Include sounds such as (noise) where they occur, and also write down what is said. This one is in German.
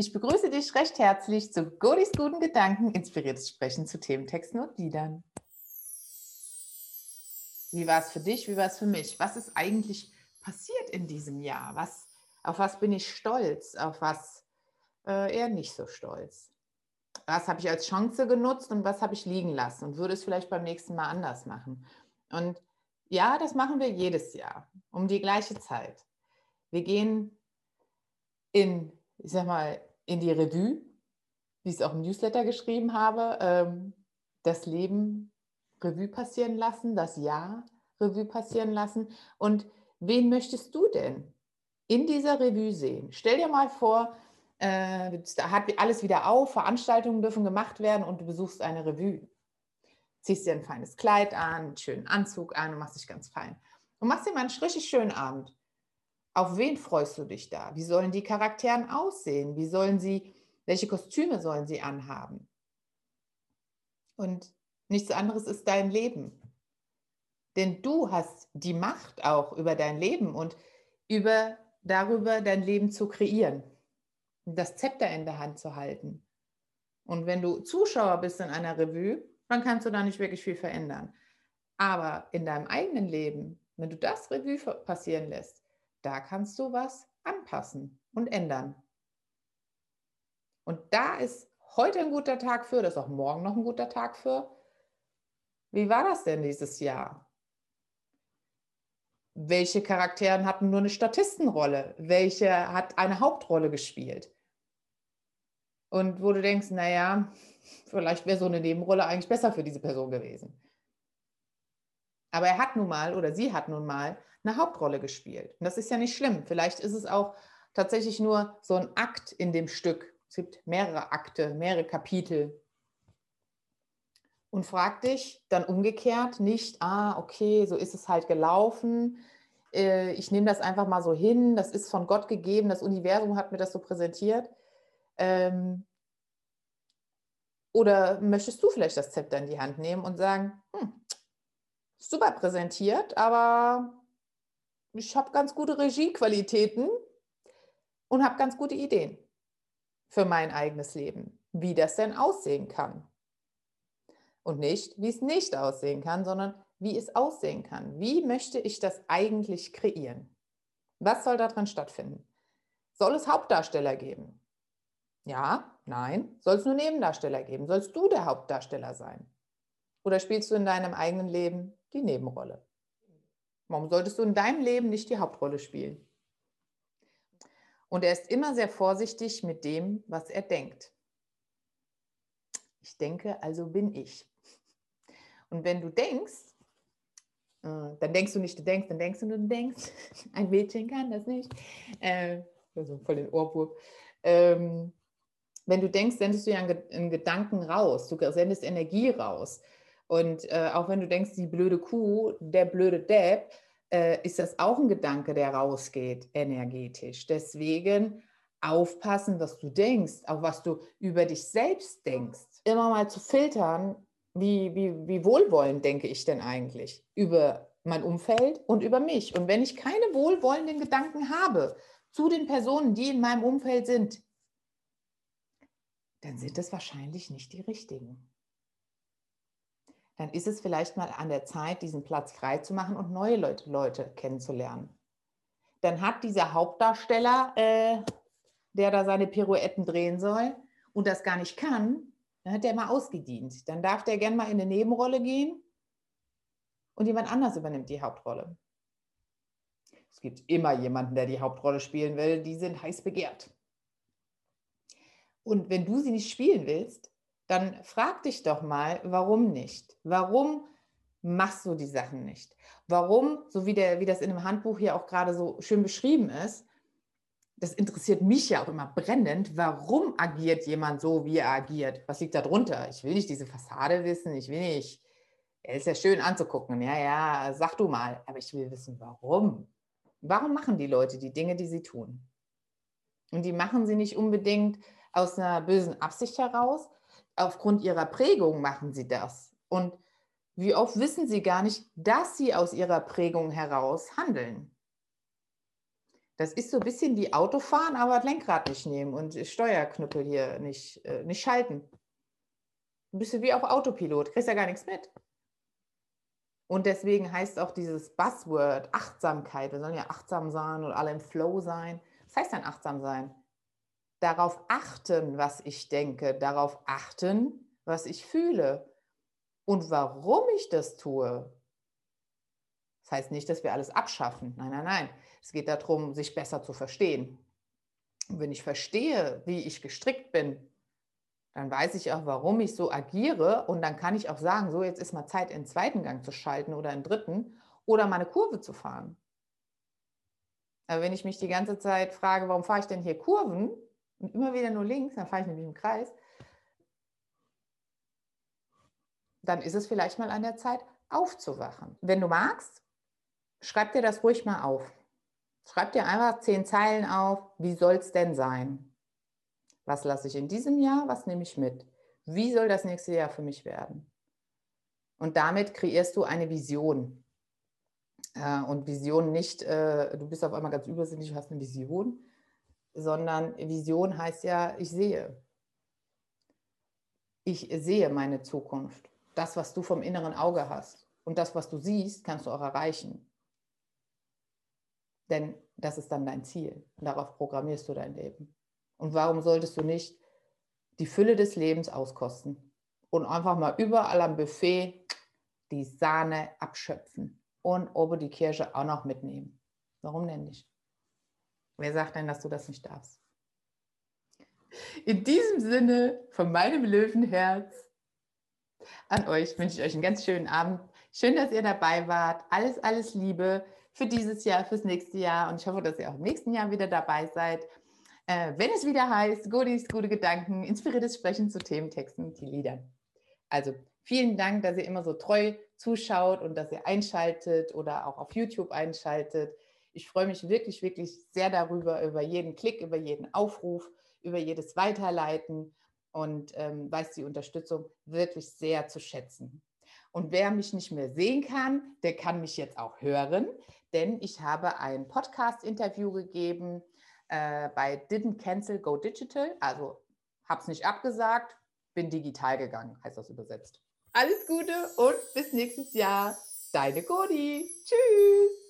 Ich begrüße dich recht herzlich zu Godis guten Gedanken, inspiriertes Sprechen zu Thementexten und Liedern. Wie war es für dich? Wie war es für mich? Was ist eigentlich passiert in diesem Jahr? Was, auf was bin ich stolz? Auf was äh, eher nicht so stolz? Was habe ich als Chance genutzt und was habe ich liegen lassen und würde es vielleicht beim nächsten Mal anders machen? Und ja, das machen wir jedes Jahr um die gleiche Zeit. Wir gehen in, ich sag mal, in die Revue, wie ich es auch im Newsletter geschrieben habe, ähm, das Leben Revue passieren lassen, das Jahr Revue passieren lassen. Und wen möchtest du denn in dieser Revue sehen? Stell dir mal vor, äh, da hat alles wieder auf, Veranstaltungen dürfen gemacht werden und du besuchst eine Revue. Ziehst dir ein feines Kleid an, einen schönen Anzug an und machst dich ganz fein. Und machst dir mal einen richtig schönen Abend. Auf wen freust du dich da? Wie sollen die Charakteren aussehen? Wie sollen sie, welche Kostüme sollen sie anhaben? Und nichts anderes ist dein Leben. Denn du hast die Macht auch über dein Leben und über darüber dein Leben zu kreieren, das Zepter in der Hand zu halten. Und wenn du Zuschauer bist in einer Revue, dann kannst du da nicht wirklich viel verändern. Aber in deinem eigenen Leben, wenn du das Revue passieren lässt, da kannst du was anpassen und ändern. Und da ist heute ein guter Tag für, das ist auch morgen noch ein guter Tag für. Wie war das denn dieses Jahr? Welche Charakteren hatten nur eine Statistenrolle? Welche hat eine Hauptrolle gespielt? Und wo du denkst, naja, vielleicht wäre so eine Nebenrolle eigentlich besser für diese Person gewesen. Aber er hat nun mal oder sie hat nun mal eine Hauptrolle gespielt. Und das ist ja nicht schlimm. Vielleicht ist es auch tatsächlich nur so ein Akt in dem Stück. Es gibt mehrere Akte, mehrere Kapitel. Und frag dich dann umgekehrt nicht, ah, okay, so ist es halt gelaufen. Äh, ich nehme das einfach mal so hin. Das ist von Gott gegeben. Das Universum hat mir das so präsentiert. Ähm, oder möchtest du vielleicht das Zepter in die Hand nehmen und sagen, hm, super präsentiert, aber ich habe ganz gute Regiequalitäten und habe ganz gute Ideen für mein eigenes Leben, wie das denn aussehen kann. Und nicht, wie es nicht aussehen kann, sondern wie es aussehen kann. Wie möchte ich das eigentlich kreieren? Was soll darin stattfinden? Soll es Hauptdarsteller geben? Ja, nein. Soll es nur Nebendarsteller geben? Sollst du der Hauptdarsteller sein? Oder spielst du in deinem eigenen Leben die Nebenrolle? Warum solltest du in deinem Leben nicht die Hauptrolle spielen? Und er ist immer sehr vorsichtig mit dem, was er denkt. Ich denke, also bin ich. Und wenn du denkst, äh, dann denkst du nicht, du denkst, dann denkst du, du denkst. (laughs) Ein Mädchen kann das nicht. Also voll den Ohrwurf. Ähm, wenn du denkst, sendest du ja einen Gedanken raus, du sendest Energie raus. Und äh, auch wenn du denkst, die blöde Kuh, der blöde Depp, äh, ist das auch ein Gedanke, der rausgeht energetisch. Deswegen aufpassen, was du denkst, auch was du über dich selbst denkst. Immer mal zu filtern, wie, wie, wie wohlwollend denke ich denn eigentlich über mein Umfeld und über mich. Und wenn ich keine wohlwollenden Gedanken habe zu den Personen, die in meinem Umfeld sind, dann sind es wahrscheinlich nicht die richtigen dann ist es vielleicht mal an der Zeit, diesen Platz frei zu machen und neue Leute, Leute kennenzulernen. Dann hat dieser Hauptdarsteller, äh, der da seine Pirouetten drehen soll und das gar nicht kann, dann hat der mal ausgedient. Dann darf der gern mal in eine Nebenrolle gehen und jemand anders übernimmt die Hauptrolle. Es gibt immer jemanden, der die Hauptrolle spielen will. Die sind heiß begehrt. Und wenn du sie nicht spielen willst, dann frag dich doch mal, warum nicht? Warum machst du die Sachen nicht? Warum, so wie, der, wie das in dem Handbuch hier auch gerade so schön beschrieben ist, das interessiert mich ja auch immer brennend, warum agiert jemand so, wie er agiert? Was liegt da drunter? Ich will nicht diese Fassade wissen, ich will nicht, er ist ja schön anzugucken, ja, ja, sag du mal, aber ich will wissen, warum. Warum machen die Leute die Dinge, die sie tun? Und die machen sie nicht unbedingt aus einer bösen Absicht heraus, aufgrund ihrer Prägung machen sie das. Und wie oft wissen sie gar nicht, dass sie aus ihrer Prägung heraus handeln. Das ist so ein bisschen wie Autofahren, aber das Lenkrad nicht nehmen und Steuerknüppel hier nicht, äh, nicht schalten. Ein bisschen wie auf Autopilot, kriegst ja gar nichts mit. Und deswegen heißt auch dieses Buzzword Achtsamkeit. Wir sollen ja achtsam sein und alle im Flow sein. Was heißt dann achtsam sein? Darauf achten, was ich denke, darauf achten, was ich fühle und warum ich das tue. Das heißt nicht, dass wir alles abschaffen. Nein, nein, nein. Es geht darum, sich besser zu verstehen. Und wenn ich verstehe, wie ich gestrickt bin, dann weiß ich auch, warum ich so agiere und dann kann ich auch sagen, so jetzt ist mal Zeit, in den zweiten Gang zu schalten oder in den dritten oder mal eine Kurve zu fahren. Aber wenn ich mich die ganze Zeit frage, warum fahre ich denn hier Kurven und immer wieder nur links, dann fahre ich nämlich im Kreis, dann ist es vielleicht mal an der Zeit, aufzuwachen. Wenn du magst, schreib dir das ruhig mal auf. Schreib dir einfach zehn Zeilen auf, wie soll es denn sein? Was lasse ich in diesem Jahr, was nehme ich mit? Wie soll das nächste Jahr für mich werden? Und damit kreierst du eine Vision. Äh, und Vision nicht, äh, du bist auf einmal ganz übersinnlich, du hast eine Vision, sondern Vision heißt ja, ich sehe. Ich sehe meine Zukunft. Das, was du vom inneren Auge hast. Und das, was du siehst, kannst du auch erreichen. Denn das ist dann dein Ziel. Darauf programmierst du dein Leben. Und warum solltest du nicht die Fülle des Lebens auskosten und einfach mal überall am Buffet die Sahne abschöpfen und oben die Kirsche auch noch mitnehmen? Warum denn nicht? Wer sagt denn, dass du das nicht darfst? In diesem Sinne von meinem Löwenherz an euch wünsche ich euch einen ganz schönen Abend. Schön, dass ihr dabei wart. Alles, alles Liebe für dieses Jahr, fürs nächste Jahr. Und ich hoffe, dass ihr auch im nächsten Jahr wieder dabei seid. Äh, wenn es wieder heißt, Goodies, gute Gedanken, inspiriertes Sprechen zu Thementexten, die Liedern. Also vielen Dank, dass ihr immer so treu zuschaut und dass ihr einschaltet oder auch auf YouTube einschaltet. Ich freue mich wirklich, wirklich sehr darüber, über jeden Klick, über jeden Aufruf, über jedes Weiterleiten und ähm, weiß die Unterstützung wirklich sehr zu schätzen. Und wer mich nicht mehr sehen kann, der kann mich jetzt auch hören, denn ich habe ein Podcast-Interview gegeben äh, bei Didn't Cancel Go Digital. Also habe es nicht abgesagt, bin digital gegangen, heißt das übersetzt. Alles Gute und bis nächstes Jahr. Deine Cody. Tschüss.